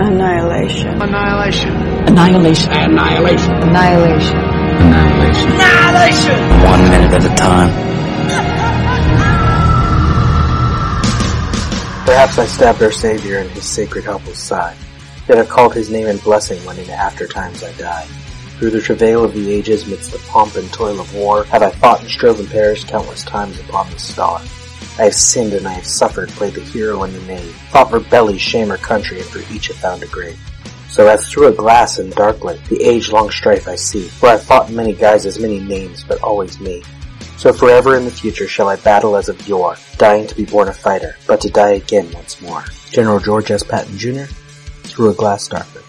Annihilation. Annihilation. Annihilation. Annihilation. Annihilation. Annihilation. Annihilation! One minute at a time. Perhaps I stabbed our Savior in his sacred helpless side. Yet I called his name in blessing when in after times I die. Through the travail of the ages, midst the pomp and toil of war, have I fought and strove and perished countless times upon the star. I have sinned and I have suffered, played the hero and the knave, fought for belly, shame, or country, and for each have found a grave. So as through a glass and darkly, the age-long strife I see, where I fought in many guises, many names, but always me. So forever in the future shall I battle as of yore, dying to be born a fighter, but to die again once more. General George S. Patton Jr., Through a Glass Darkly.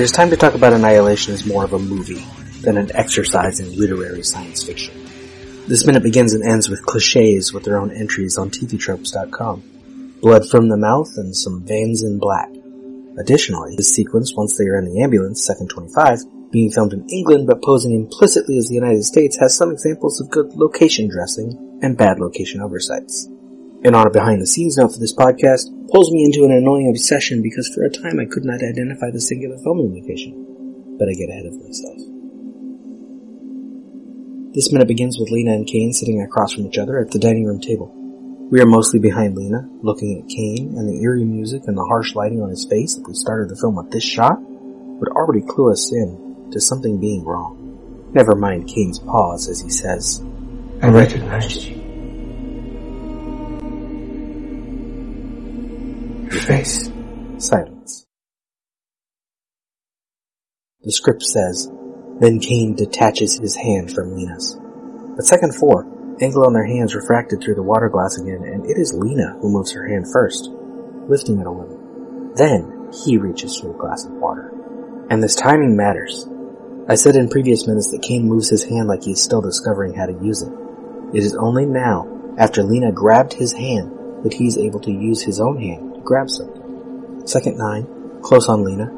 It is time to talk about Annihilation as more of a movie than an exercise in literary science fiction. This minute begins and ends with cliches with their own entries on TVTropes.com. Blood from the mouth and some veins in black. Additionally, this sequence, once they are in the ambulance, second 25, being filmed in England but posing implicitly as the United States, has some examples of good location dressing and bad location oversights. An on a behind the scenes note for this podcast pulls me into an annoying obsession because for a time I could not identify the singular filming location. But I get ahead of myself. This minute begins with Lena and Kane sitting across from each other at the dining room table. We are mostly behind Lena, looking at Kane, and the eerie music and the harsh lighting on his face if we started the film with this shot would already clue us in to something being wrong. Never mind Kane's pause as he says, I recognized you. Face. Silence. The script says, then Kane detaches his hand from Lena's. At second four, angle on their hands refracted through the water glass again, and it is Lena who moves her hand first, lifting it a little. Then he reaches for the glass of water. And this timing matters. I said in previous minutes that Kane moves his hand like he is still discovering how to use it. It is only now, after Lena grabbed his hand, that he is able to use his own hand to grab something. Second nine, close on Lena.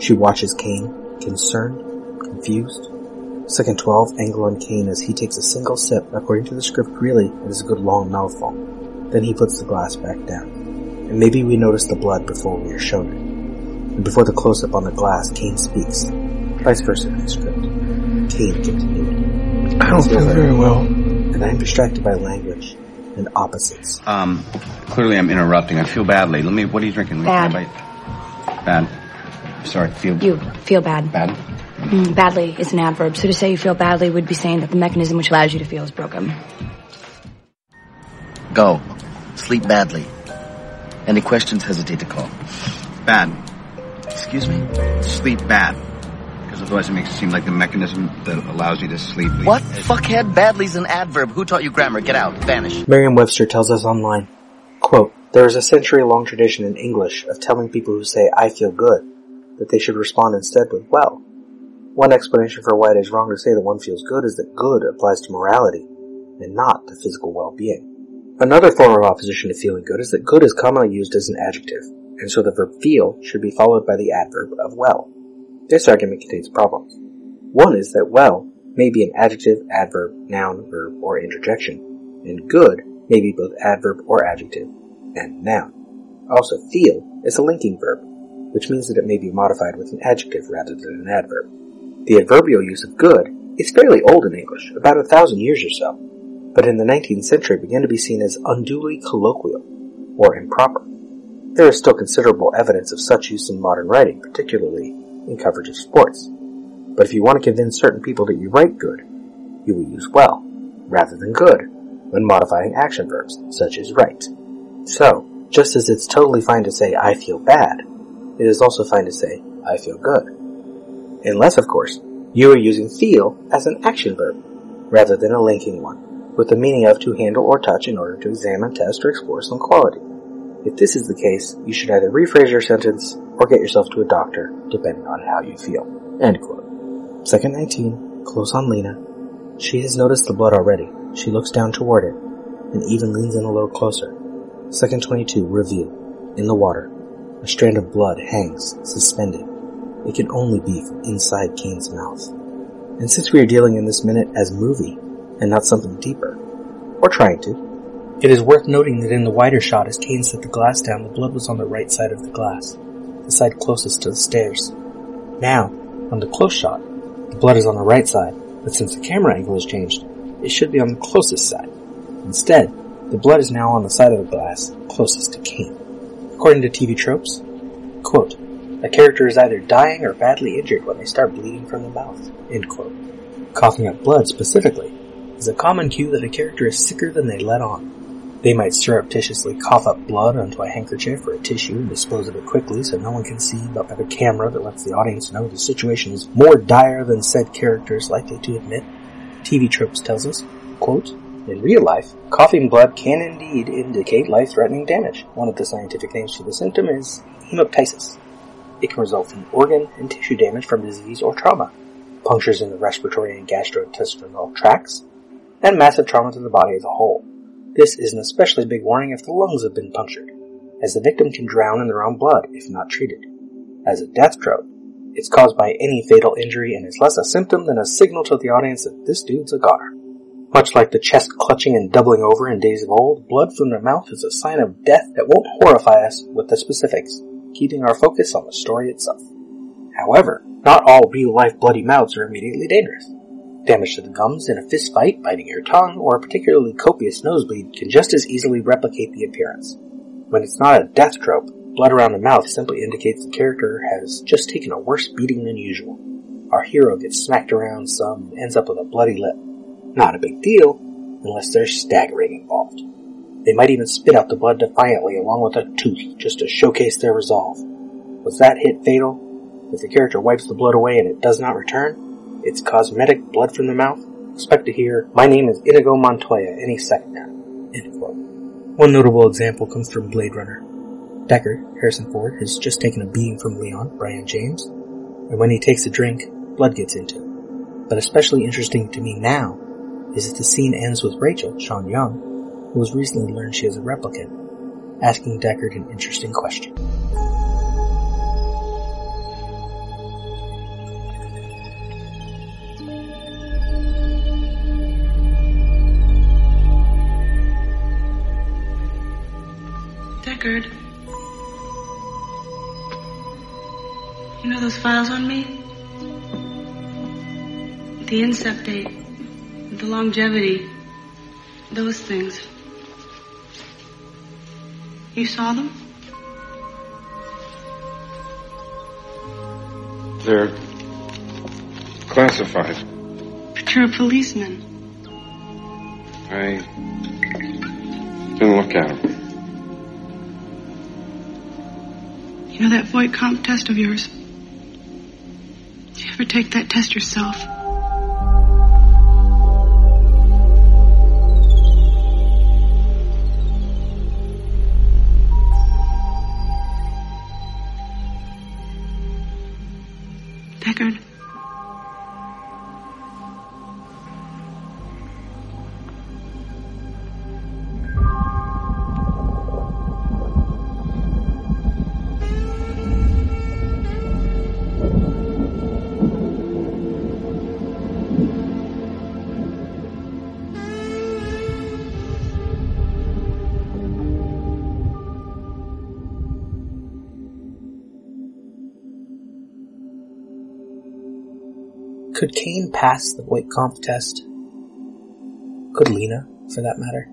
She watches Kane, concerned, confused. Second 12, angle on Kane as he takes a single sip. According to the script, really, it is a good long mouthful. Then he puts the glass back down. And maybe we notice the blood before we are shown it. And before the close-up on the glass, Kane speaks. Vice versa in the script. Kane continued. I don't feel very well. And I am distracted by language and opposites. Um, clearly I'm interrupting. I feel badly. Let me. What are you drinking? Bad. Can Bad. Sorry. Feel You feel bad. bad. Mm, badly is an adverb, so to say you feel badly would be saying that the mechanism which allows you to feel is broken. Go. Sleep badly. Any questions, hesitate to call. Bad. Excuse me? Sleep bad. Because otherwise it makes it seem like the mechanism that allows you to sleep. What? Fuckhead, badly's an adverb. Who taught you grammar? Get out. Vanish. Merriam-Webster tells us online, quote, There is a century-long tradition in English of telling people who say, I feel good, that they should respond instead with, well. One explanation for why it is wrong to say that one feels good is that good applies to morality, and not to physical well-being. Another form of opposition to feeling good is that good is commonly used as an adjective, and so the verb feel should be followed by the adverb of well. This argument contains problems. One is that well may be an adjective, adverb, noun, verb, or interjection, and good may be both adverb or adjective, and noun. Also, feel is a linking verb, which means that it may be modified with an adjective rather than an adverb. The adverbial use of good is fairly old in English, about a thousand years or so, but in the 19th century began to be seen as unduly colloquial or improper. There is still considerable evidence of such use in modern writing, particularly in coverage of sports. But if you want to convince certain people that you write good, you will use well, rather than good, when modifying action verbs, such as write. So, just as it's totally fine to say I feel bad, it is also fine to say I feel good. Unless, of course, you are using feel as an action verb, rather than a linking one, with the meaning of to handle or touch in order to examine, test, or explore some quality. If this is the case, you should either rephrase your sentence or get yourself to a doctor, depending on how you feel. End quote. Second 19, close on Lena. She has noticed the blood already. She looks down toward it, and even leans in a little closer. Second 22, reveal. In the water, a strand of blood hangs suspended. It can only be from inside Kane's mouth. And since we are dealing in this minute as movie and not something deeper, or trying to, it is worth noting that in the wider shot as Kane set the glass down, the blood was on the right side of the glass, the side closest to the stairs. Now, on the close shot, the blood is on the right side, but since the camera angle has changed, it should be on the closest side. Instead, the blood is now on the side of the glass closest to Kane. According to TV tropes, quote, a character is either dying or badly injured when they start bleeding from the mouth, end quote. Coughing up blood specifically is a common cue that a character is sicker than they let on. They might surreptitiously cough up blood onto a handkerchief or a tissue and dispose of it quickly so no one can see but by a camera that lets the audience know the situation is more dire than said character is likely to admit. TV tropes tells us, quote, in real life, coughing blood can indeed indicate life-threatening damage. One of the scientific names for the symptom is hemoptysis. It can result in organ and tissue damage from disease or trauma, punctures in the respiratory and gastrointestinal tracts, and massive trauma to the body as a whole. This is an especially big warning if the lungs have been punctured, as the victim can drown in their own blood if not treated. As a death trope, it's caused by any fatal injury and is less a symptom than a signal to the audience that this dude's a goner. Much like the chest clutching and doubling over in days of old, blood from the mouth is a sign of death that won't horrify us with the specifics, keeping our focus on the story itself. However, not all real life bloody mouths are immediately dangerous. Damage to the gums in a fist fight, biting your tongue, or a particularly copious nosebleed can just as easily replicate the appearance. When it's not a death trope, blood around the mouth simply indicates the character has just taken a worse beating than usual. Our hero gets smacked around some and ends up with a bloody lip. Not a big deal, unless there's staggering involved. They might even spit out the blood defiantly along with a tooth just to showcase their resolve. Was that hit fatal? If the character wipes the blood away and it does not return, it's cosmetic blood from the mouth. Expect to hear, my name is Inigo Montoya any second now. End quote. One notable example comes from Blade Runner. Deckard, Harrison Ford, has just taken a beating from Leon, Brion James, and when he takes a drink, blood gets into him. But especially interesting to me now is that the scene ends with Rachel, Sean Young, who has recently learned she is a replicant, asking Deckard an interesting question. Deckard. You know those files on me? The incept date, the longevity, those things. You saw them? They're classified. But you're a policeman. I didn't look at them. You know that Voight-Kampff test of yours? Did you ever take that test yourself? Could Kane pass the Voight-Kampff test? Could Lena, for that matter?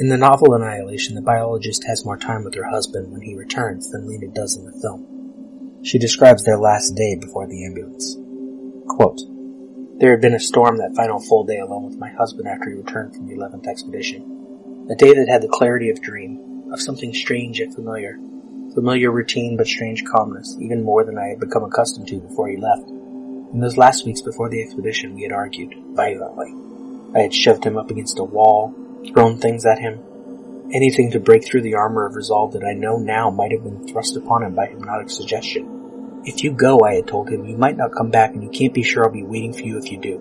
In the novel Annihilation, the biologist has more time with her husband when he returns than Lena does in the film. She describes their last day before the ambulance. Quote, There had been a storm that final full day alone with my husband after he returned from the 11th expedition. A day that had the clarity of dream, of something strange yet familiar, familiar routine but strange calmness, even more than I had become accustomed to before he left. In those last weeks before the expedition, we had argued, violently. I had shoved him up against a wall, thrown things at him, anything to break through the armor of resolve that I know now might have been thrust upon him by hypnotic suggestion. If you go, I had told him, you might not come back and you can't be sure I'll be waiting for you if you do.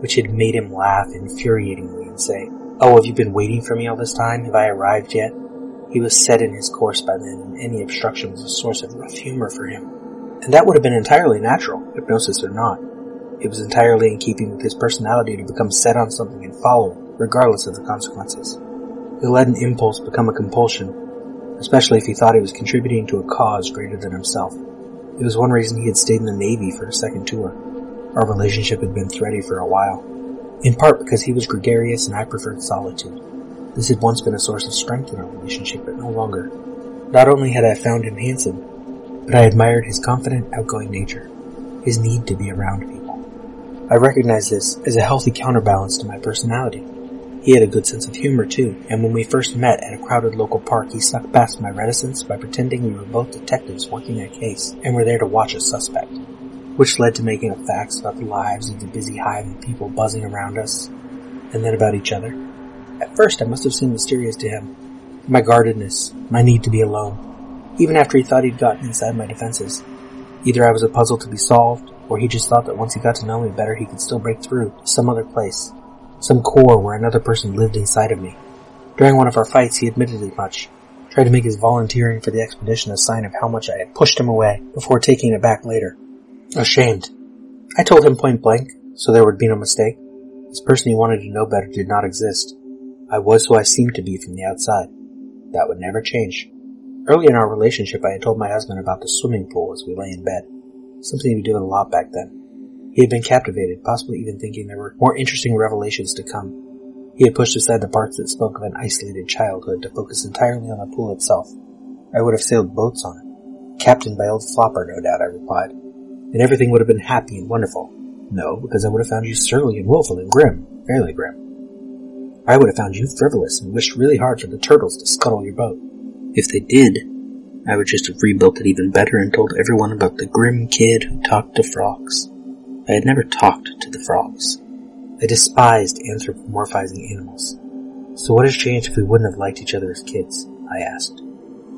Which had made him laugh infuriatingly and say, Oh, have you been waiting for me all this time? Have I arrived yet? He was set in his course by then, and any obstruction was a source of rough humor for him. And that would have been entirely natural, hypnosis or not. It was entirely in keeping with his personality to become set on something and follow, regardless of the consequences. He let an impulse become a compulsion, especially if he thought he was contributing to a cause greater than himself. It was one reason he had stayed in the Navy for a second tour. Our relationship had been thready for a while, in part because he was gregarious and I preferred solitude. This had once been a source of strength in our relationship, but no longer. Not only had I found him handsome, but I admired his confident, outgoing nature, his need to be around people. I recognized this as a healthy counterbalance to my personality. He had a good sense of humor too, and when we first met at a crowded local park, he snuck past my reticence by pretending we were both detectives working a case and were there to watch a suspect, which led to making up facts about the lives of the busy hive of people buzzing around us, and then about each other. At first, I must have seemed mysterious to him. My guardedness, my need to be alone, even after he thought he'd gotten inside my defenses. Either I was a puzzle to be solved, or he just thought that once he got to know me better, he could still break through to some other place, some core where another person lived inside of me. During one of our fights, he admitted as much, tried to make his volunteering for the expedition a sign of how much I had pushed him away before taking it back later. Ashamed. I told him point blank, so there would be no mistake. This person he wanted to know better did not exist. I was who I seemed to be from the outside. That would never change. Early in our relationship, I had told my husband about the swimming pool as we lay in bed something we did a lot back then. He had been captivated, possibly even thinking there were more interesting revelations to come. He had pushed aside the parts that spoke of an isolated childhood to focus entirely on the pool itself. I would have sailed boats on it. Captained by old Flopper, no doubt, I replied. And everything would have been happy and wonderful. No, because I would have found you surly and willful and grim. Fairly grim. I would have found you frivolous and wished really hard for the turtles to scuttle your boat. If they did, I would just have rebuilt it even better and told everyone about the grim kid who talked to frogs. I had never talked to the frogs. I despised anthropomorphizing animals. So what has changed if we wouldn't have liked each other as kids? I asked.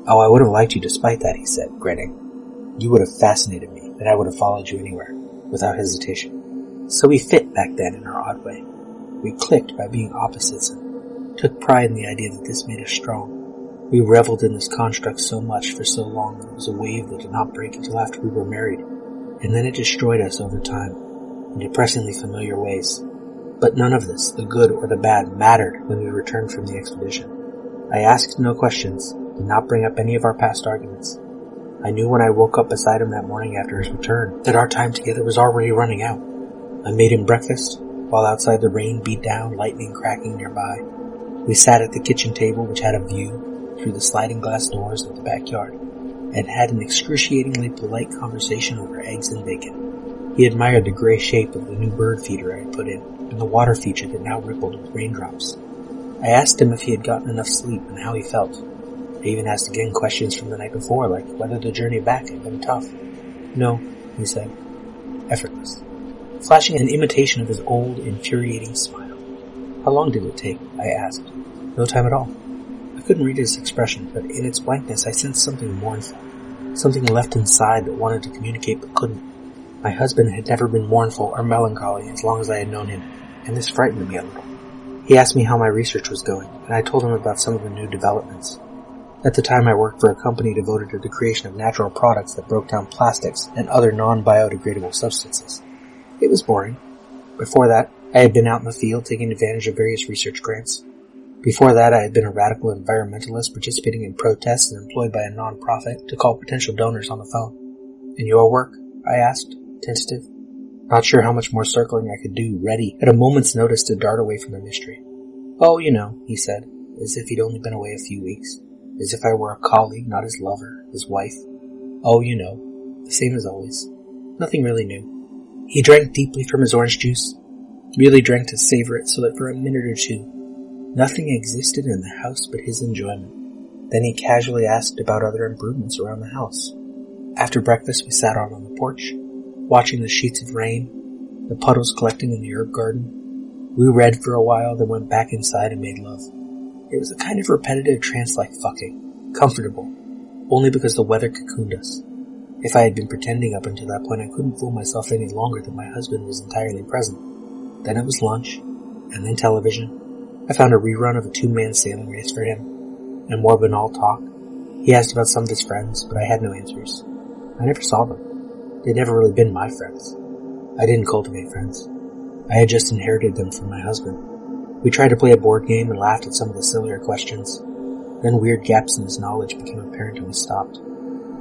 Oh, I would have liked you despite that, he said, grinning. You would have fascinated me, and I would have followed you anywhere, without hesitation. So we fit back then in our odd way. We clicked by being opposites and took pride in the idea that this made us strong. We reveled in this construct so much for so long that it was a wave that did not break until after we were married, and then it destroyed us over time, in depressingly familiar ways. But none of this, the good or the bad, mattered when we returned from the expedition. I asked no questions, did not bring up any of our past arguments. I knew when I woke up beside him that morning after his return that our time together was already running out. I made him breakfast, while outside the rain beat down, lightning cracking nearby. We sat at the kitchen table which had a view through the sliding glass doors of the backyard and had an excruciatingly polite conversation over eggs and bacon. He admired the gray shape of the new bird feeder I had put in and the water feature that now rippled with raindrops. I asked him if he had gotten enough sleep and how he felt. I even asked again questions from the night before, like whether the journey back had been tough. No, he said. Effortless. Flashing an imitation of his old, infuriating smile. How long did it take? I asked. No time at all I couldn't read his expression, but in its blankness I sensed something mournful. Something left inside that wanted to communicate but couldn't. My husband had never been mournful or melancholy as long as I had known him, and this frightened me a little. He asked me how my research was going, and I told him about some of the new developments. At the time I worked for a company devoted to the creation of natural products that broke down plastics and other non-biodegradable substances. It was boring. Before that, I had been out in the field taking advantage of various research grants. Before that, I had been a radical environmentalist participating in protests and employed by a non-profit to call potential donors on the phone. In your work? I asked, tentative. Not sure how much more circling I could do, ready at a moment's notice to dart away from the mystery. Oh, you know, he said, as if he'd only been away a few weeks. As if I were a colleague, not his lover, his wife. Oh, you know, the same as always. Nothing really new. He drank deeply from his orange juice, really drank to savor it so that for a minute or two Nothing existed in the house but his enjoyment. Then he casually asked about other improvements around the house. After breakfast, we sat out on the porch, watching the sheets of rain, the puddles collecting in the herb garden. We read for a while, then went back inside and made love. It was a kind of repetitive trance-like fucking, comfortable, only because the weather cocooned us. If I had been pretending up until that point, I couldn't fool myself any longer that my husband was entirely present. Then it was lunch, and then television, I found a rerun of a two-man sailing race for him. and more banal talk. He asked about some of his friends, but I had no answers. I never saw them. They'd never really been my friends. I didn't cultivate friends. I had just inherited them from my husband. We tried to play a board game and laughed at some of the sillier questions. Then weird gaps in his knowledge became apparent and we stopped.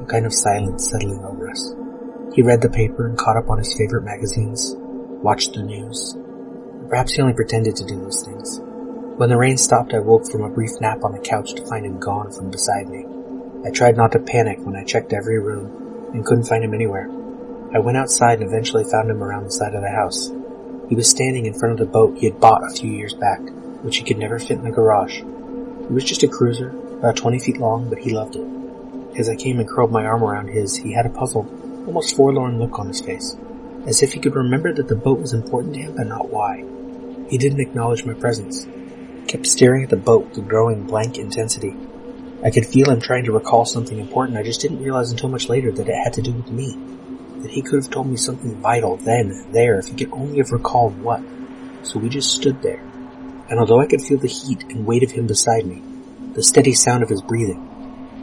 A kind of silence settling over us. He read the paper and caught up on his favorite magazines, watched the news. Perhaps he only pretended to do those things. When the rain stopped, I woke from a brief nap on the couch to find him gone from beside me. I tried not to panic when I checked every room and couldn't find him anywhere. I went outside and eventually found him around the side of the house. He was standing in front of the boat he had bought a few years back, which he could never fit in the garage. It was just a cruiser, about 20 feet long, but he loved it. As I came and curled my arm around his, he had a puzzled, almost forlorn look on his face, as if he could remember that the boat was important to him but not why. He didn't acknowledge my presence, kept staring at the boat with a growing blank intensity. I could feel him trying to recall something important. I just didn't realize until much later that it had to do with me that he could have told me something vital then there if he could only have recalled what. So we just stood there. And although I could feel the heat and weight of him beside me, the steady sound of his breathing,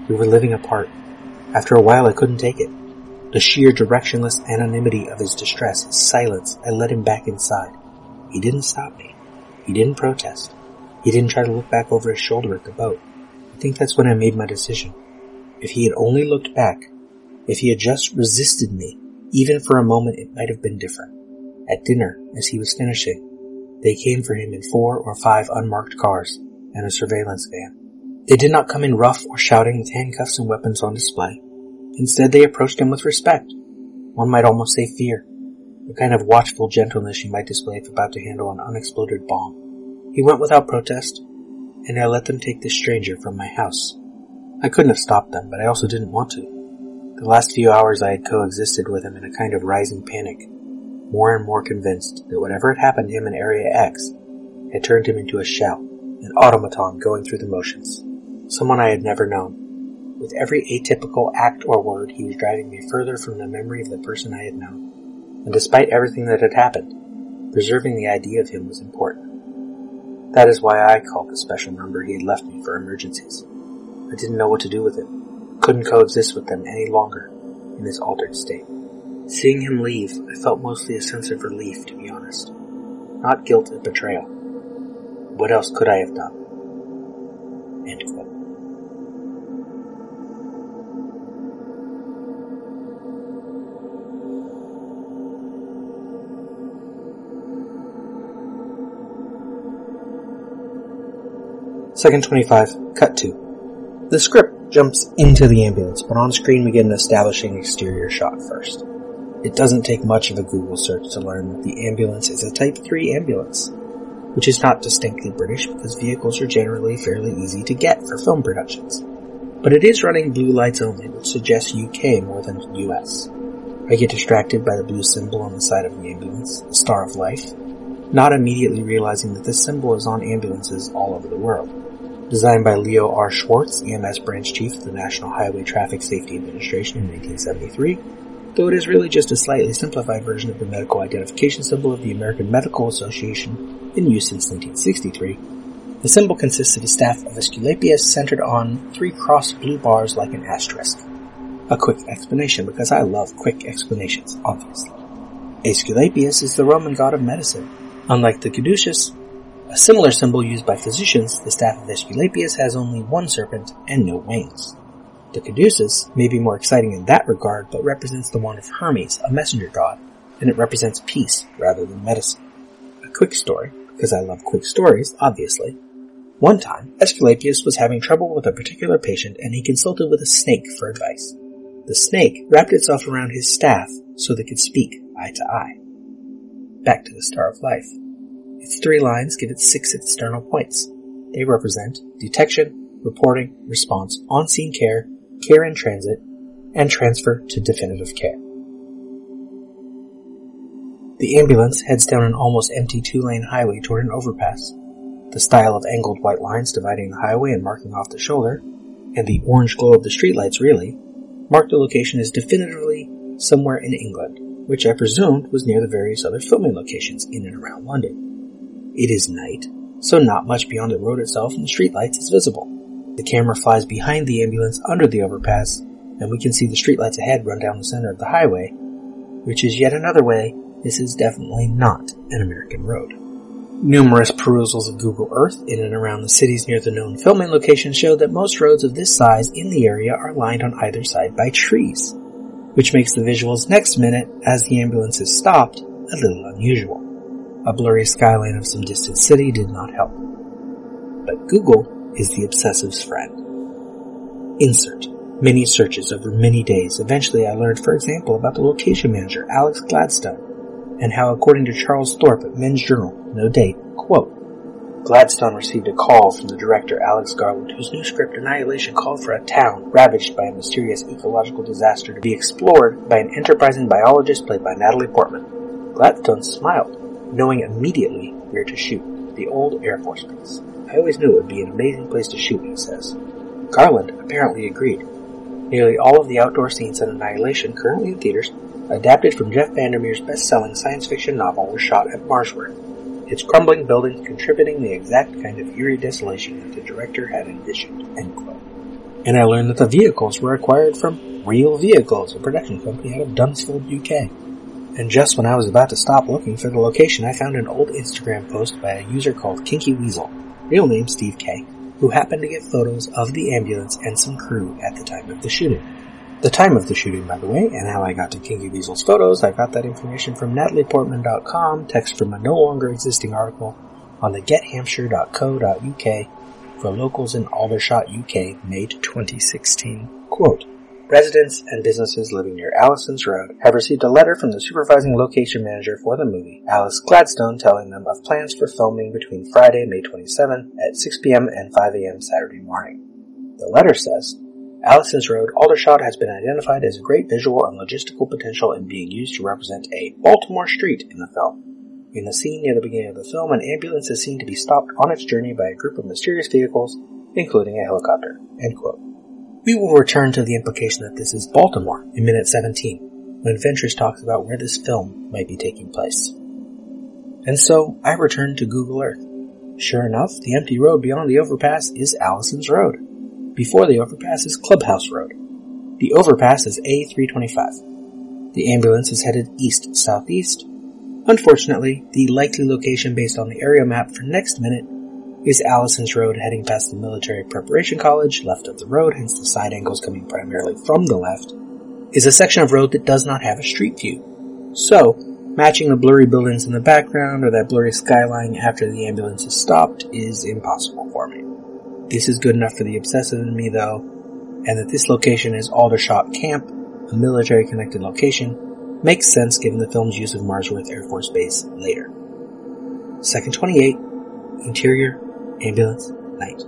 we were living apart. After a while I couldn't take it. The sheer directionless anonymity of his distress, his silence, I let him back inside. He didn't stop me. He didn't protest. He didn't try to look back over his shoulder at the boat. I think that's when I made my decision. If he had only looked back, if he had just resisted me, even for a moment it might have been different. At dinner, as he was finishing, they came for him in four or five unmarked cars and a surveillance van. They did not come in rough or shouting with handcuffs and weapons on display. Instead, they approached him with respect. One might almost say fear. The kind of watchful gentleness you might display if about to handle an unexploded bomb. He went without protest, and I let them take this stranger from my house. I couldn't have stopped them, but I also didn't want to. The last few hours I had coexisted with him in a kind of rising panic, more and more convinced that whatever had happened to him in Area X had turned him into a shell, an automaton going through the motions, someone I had never known. With every atypical act or word, he was driving me further from the memory of the person I had known. And despite everything that had happened, preserving the idea of him was important. That is why I called the special number he had left me for emergencies. I didn't know what to do with it couldn't coexist with them any longer in his altered state. Seeing him leave, I felt mostly a sense of relief, to be honest. Not guilt at betrayal. What else could I have done? End quote. Second 25, cut 2. The script jumps into the ambulance, but on screen we get an establishing exterior shot first. It doesn't take much of a Google search to learn that the ambulance is a Type 3 ambulance, which is not distinctly British because vehicles are generally fairly easy to get for film productions. But it is running blue lights only, which suggests UK more than US. I get distracted by the blue symbol on the side of the ambulance, the Star of Life, not immediately realizing that this symbol is on ambulances all over the world. Designed by Leo R. Schwartz, EMS branch chief of the National Highway Traffic Safety Administration in 1973, though it is really just a slightly simplified version of the medical identification symbol of the American Medical Association in use since 1963. The symbol consists of a staff of Aesculapius centered on three crossed blue bars like an asterisk. A quick explanation because I love quick explanations, obviously. Aesculapius is the Roman god of medicine. Unlike the caduceus, a similar symbol used by physicians, the staff of Aesculapius has only one serpent and no wings. The caduceus may be more exciting in that regard, but represents the wand of Hermes, a messenger god, and it represents peace rather than medicine. A quick story, because I love quick stories, obviously. One time, Aesculapius was having trouble with a particular patient and he consulted with a snake for advice. The snake wrapped itself around his staff so they could speak eye to eye. Back to the Star of Life. Its three lines give it six external points. They represent detection, reporting, response, on-scene care, care in transit, and transfer to definitive care. The ambulance heads down an almost empty two-lane highway toward an overpass. The style of angled white lines dividing the highway and marking off the shoulder, and the orange glow of the streetlights really, mark the location as definitively somewhere in England, which I presumed was near the various other filming locations in and around London. It is night, so not much beyond the road itself and the streetlights is visible. The camera flies behind the ambulance under the overpass, and we can see the streetlights ahead run down the center of the highway, which is yet another way this is definitely not an American road. Numerous perusals of Google Earth in and around the cities near the known filming location show that most roads of this size in the area are lined on either side by trees, which makes the visuals next minute, as the ambulance is stopped, a little unusual. A blurry skyline of some distant city did not help. But Google is the obsessive's friend. Insert. Many searches over many days. Eventually I learned, for example, about the location manager, Alex Gladstone, and how according to Charles Thorpe at Men's Journal, no date, quote, Gladstone received a call from the director Alex Garland, whose new script Annihilation called for a town ravaged by a mysterious ecological disaster to be explored by an enterprising biologist played by Natalie Portman. Gladstone smiled, knowing immediately where to shoot, the old Air Force Base. I always knew it would be an amazing place to shoot, he says. Garland apparently agreed. Nearly all of the outdoor scenes in Annihilation currently in theaters, adapted from Jeff Vandermeer's best-selling science fiction novel, were shot at Marsworth, its crumbling buildings contributing the exact kind of eerie desolation that the director had envisioned. And I learned that the vehicles were acquired from Real Vehicles, a production company out of Dunsfold, UK. And just when I was about to stop looking for the location, I found an old Instagram post by a user called Kinky Weasel, real name Steve K, who happened to get photos of the ambulance and some crew at the time of the shooting. The time of the shooting, by the way, and how I got to Kinky Weasel's photos, I got that information from natalieportman.com, text from a no longer existing article on the gethampshire.co.uk for locals in Aldershot, UK, May 2016. Quote, Residents and businesses living near Allison's Road have received a letter from the supervising location manager for the movie, Alice Gladstone, telling them of plans for filming between Friday, May 27 at 6 p.m. and 5 a.m. Saturday morning. The letter says, Allison's Road, Aldershot has been identified as a great visual and logistical potential in being used to represent a Baltimore street in the film. In the scene near the beginning of the film, an ambulance is seen to be stopped on its journey by a group of mysterious vehicles, including a helicopter. End quote. We will return to the implication that this is Baltimore in minute 17, when Ventures talks about where this film might be taking place. And so, I return to Google Earth. Sure enough, the empty road beyond the overpass is Allison's Road. Before the overpass is Clubhouse Road. The overpass is A325. The ambulance is headed east-southeast. Unfortunately, the likely location based on the area map for next minute is Allison's Road heading past the Military Preparation College, left of the road, hence the side angles coming primarily from the left, is a section of road that does not have a street view. So, matching the blurry buildings in the background or that blurry skyline after the ambulance has stopped is impossible for me. This is good enough for the obsessive in me though, and that this location is Aldershot Camp, a military connected location, makes sense given the film's use of Marsworth Air Force Base later. Second 28, Interior, Ambulance, Night.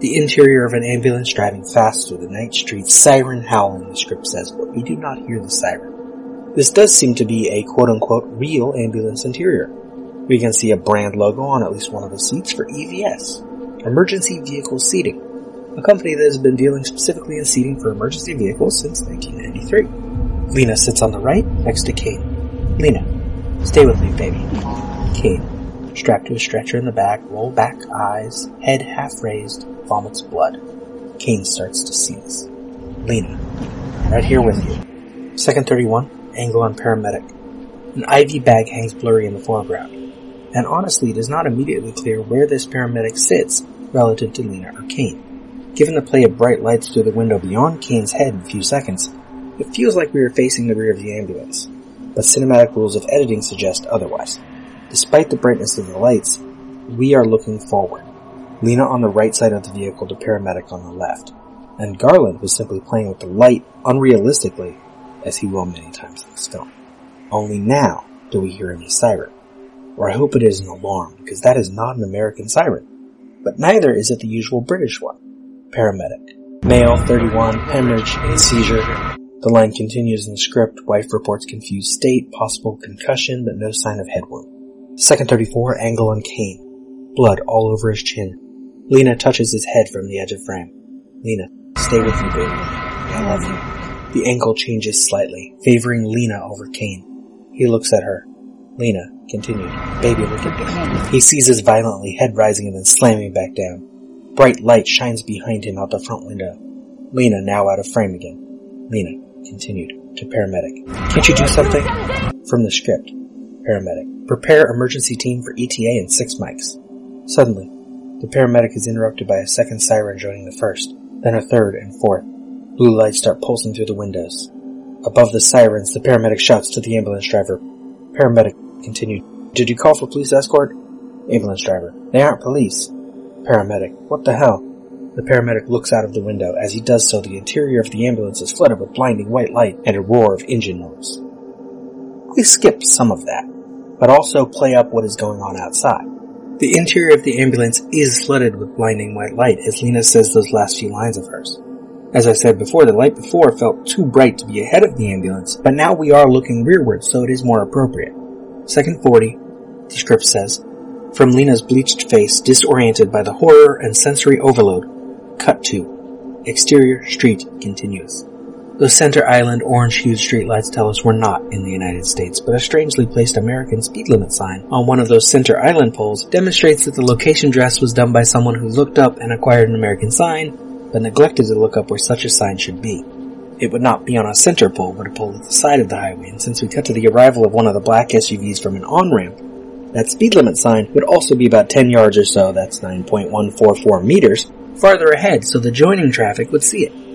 The interior of an ambulance driving fast through the night streets, siren howling, the script says, but we do not hear the siren. This does seem to be a quote unquote real ambulance interior. We can see a brand logo on at least one of the seats for EVS, Emergency Vehicle Seating, a company that has been dealing specifically in seating for emergency vehicles since 1993. Lena sits on the right next to Kane. Lena, stay with me, baby. Kane, strapped to a stretcher in the back, roll back eyes, head half raised, vomits blood. Kane starts to seize. Lena, right here with you. Second 31, angle on paramedic. An IV bag hangs blurry in the foreground. And honestly, it is not immediately clear where this paramedic sits relative to Lena or Kane. Given the play of bright lights through the window beyond Kane's head in a few seconds, it feels like we are facing the rear of the ambulance. But cinematic rules of editing suggest otherwise. Despite the brightness of the lights, we are looking forward. Lena on the right side of the vehicle to paramedic on the left. And Garland was simply playing with the light unrealistically, as he will many times in this film. Only now do we hear any siren. Or I hope it is an alarm, because that is not an American siren. But neither is it the usual British one. Paramedic. Male, 31, hemorrhage, and seizure. The line continues in the script. Wife reports confused state, possible concussion, but no sign of head wound. Second 34, angle on Kane. Blood all over his chin. Lena touches his head from the edge of frame. Lena, stay with me, baby. I love you. The angle changes slightly, favoring Lena over Kane. He looks at her. Lena continued, Baby, look at me. He seizes violently, head rising and then slamming back down. bright light shines behind him out the front window. Lena now out of frame again. Lena continued to paramedic. Can't you do something? From the script. Paramedic. Prepare emergency team for ETA and six mics. Suddenly, the paramedic is interrupted by a second siren joining the first, then a third and fourth. Blue lights start pulsing through the windows. Above the sirens, the paramedic shouts to the ambulance driver. Paramedic continued. Did you call for police escort? Ambulance driver. They aren't police. Paramedic. What the hell? The paramedic looks out of the window. As he does so, the interior of the ambulance is flooded with blinding white light and a roar of engine noise. We skip some of that, but also play up what is going on outside. The interior of the ambulance is flooded with blinding white light as Lena says those last few lines of hers. As I said before, the light before felt too bright to be ahead of the ambulance, but now we are looking rearward, so it is more appropriate. Second 40, the script says, from Lena's bleached face, disoriented by the horror and sensory overload, cut to exterior street continuous. Those center island orange hued streetlights tell us we're not in the United States, but a strangely placed American speed limit sign on one of those center island poles demonstrates that the location dress was done by someone who looked up and acquired an American sign, but neglected to look up where such a sign should be. It would not be on a center pole, but a pole at the side of the highway, and since we cut to the arrival of one of the black SUVs from an on-ramp, that speed limit sign would also be about 10 yards or so, that's 9.144 meters, farther ahead so the joining traffic would see it.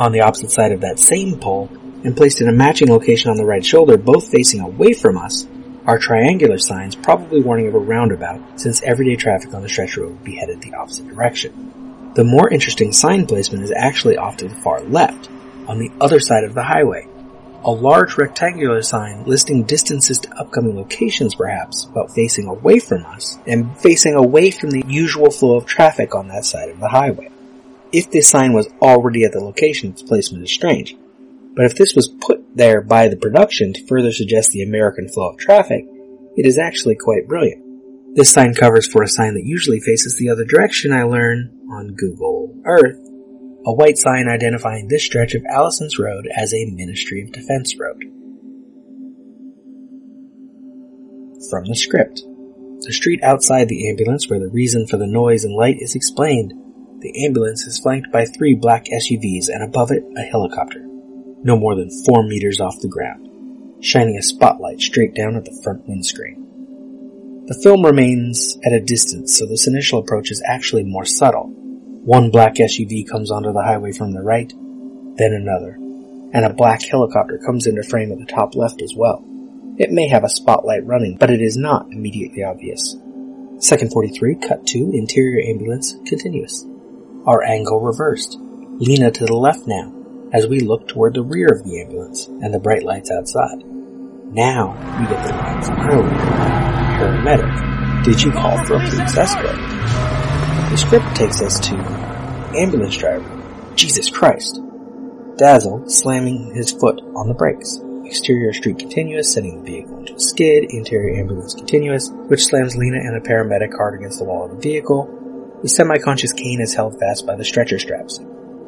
On the opposite side of that same pole, and placed in a matching location on the right shoulder, both facing away from us, are triangular signs probably warning of a roundabout, since everyday traffic on the stretch road would be headed the opposite direction. The more interesting sign placement is actually off to the far left, on the other side of the highway. A large rectangular sign listing distances to upcoming locations perhaps, but facing away from us, and facing away from the usual flow of traffic on that side of the highway. If this sign was already at the location, its placement is strange. But if this was put there by the production to further suggest the American flow of traffic, it is actually quite brilliant. This sign covers for a sign that usually faces the other direction, I learn, on Google Earth, a white sign identifying this stretch of Allison's Road as a Ministry of Defense road. From the script. The street outside the ambulance where the reason for the noise and light is explained. The ambulance is flanked by three black SUVs and above it a helicopter, no more than four meters off the ground, shining a spotlight straight down at the front windscreen. The film remains at a distance, so this initial approach is actually more subtle one black SUV comes onto the highway from the right, then another, and a black helicopter comes into frame at the top left as well. It may have a spotlight running, but it is not immediately obvious. Second 43, cut to, interior ambulance, continuous. Our angle reversed. Lena to the left now, as we look toward the rear of the ambulance and the bright lights outside. Now we get the lines earlier. Paramedic, did you call for a police escort? The script takes us to ambulance driver. Jesus Christ. Dazzle slamming his foot on the brakes. Exterior street continuous, sending the vehicle into a skid. Interior ambulance continuous, which slams Lena and a paramedic hard against the wall of the vehicle. The semi-conscious Kane is held fast by the stretcher straps.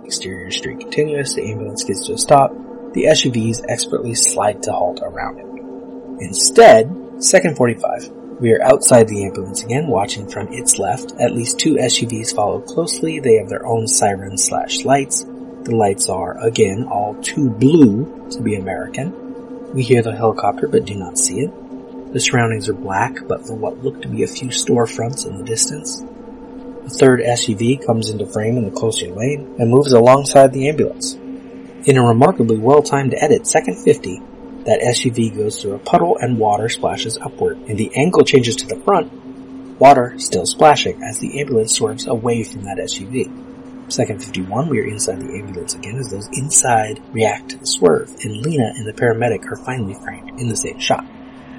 Exterior street continuous, the ambulance gets to a stop. The SUVs expertly slide to halt around it. Instead, second 45, we are outside the ambulance again, watching from its left. At least two SUVs follow closely. They have their own sirens slash lights. The lights are, again, all too blue to be American. We hear the helicopter but do not see it. The surroundings are black, but for what look to be a few storefronts in the distance. A third SUV comes into frame in the closing lane and moves alongside the ambulance. In a remarkably well-timed edit, second 50, that SUV goes through a puddle and water splashes upward, and the angle changes to the front, water still splashing as the ambulance swerves away from that SUV. Second 51, we are inside the ambulance again as those inside react to the swerve, and Lena and the paramedic are finally framed in the same shot.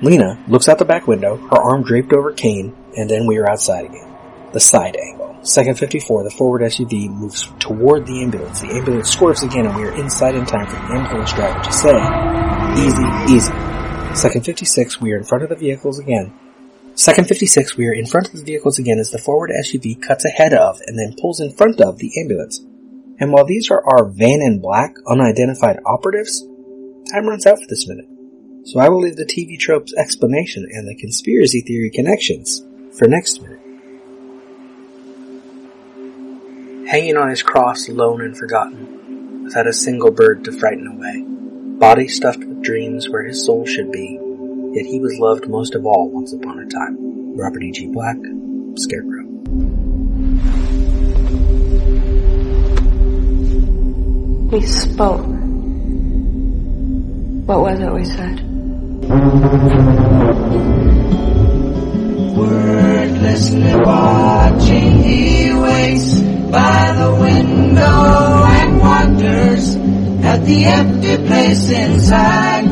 Lena looks out the back window, her arm draped over Kane, and then we are outside again. The side angle. Second 54, the forward SUV moves toward the ambulance. The ambulance swerves again and we are inside in time for the ambulance driver to say, Easy, easy. Second 56, we are in front of the vehicles again. Second 56, we are in front of the vehicles again as the forward SUV cuts ahead of and then pulls in front of the ambulance. And while these are our van in black, unidentified operatives, time runs out for this minute. So I will leave the TV tropes explanation and the conspiracy theory connections for next minute. Hanging on his cross alone and forgotten, without a single bird to frighten away, body stuffed with dreams where his soul should be, yet he was loved most of all once upon a time. Robert E. G. Black, Scarecrow. We spoke. What was it we said? Wordlessly watching, he waits by the window and wonders at the empty place inside.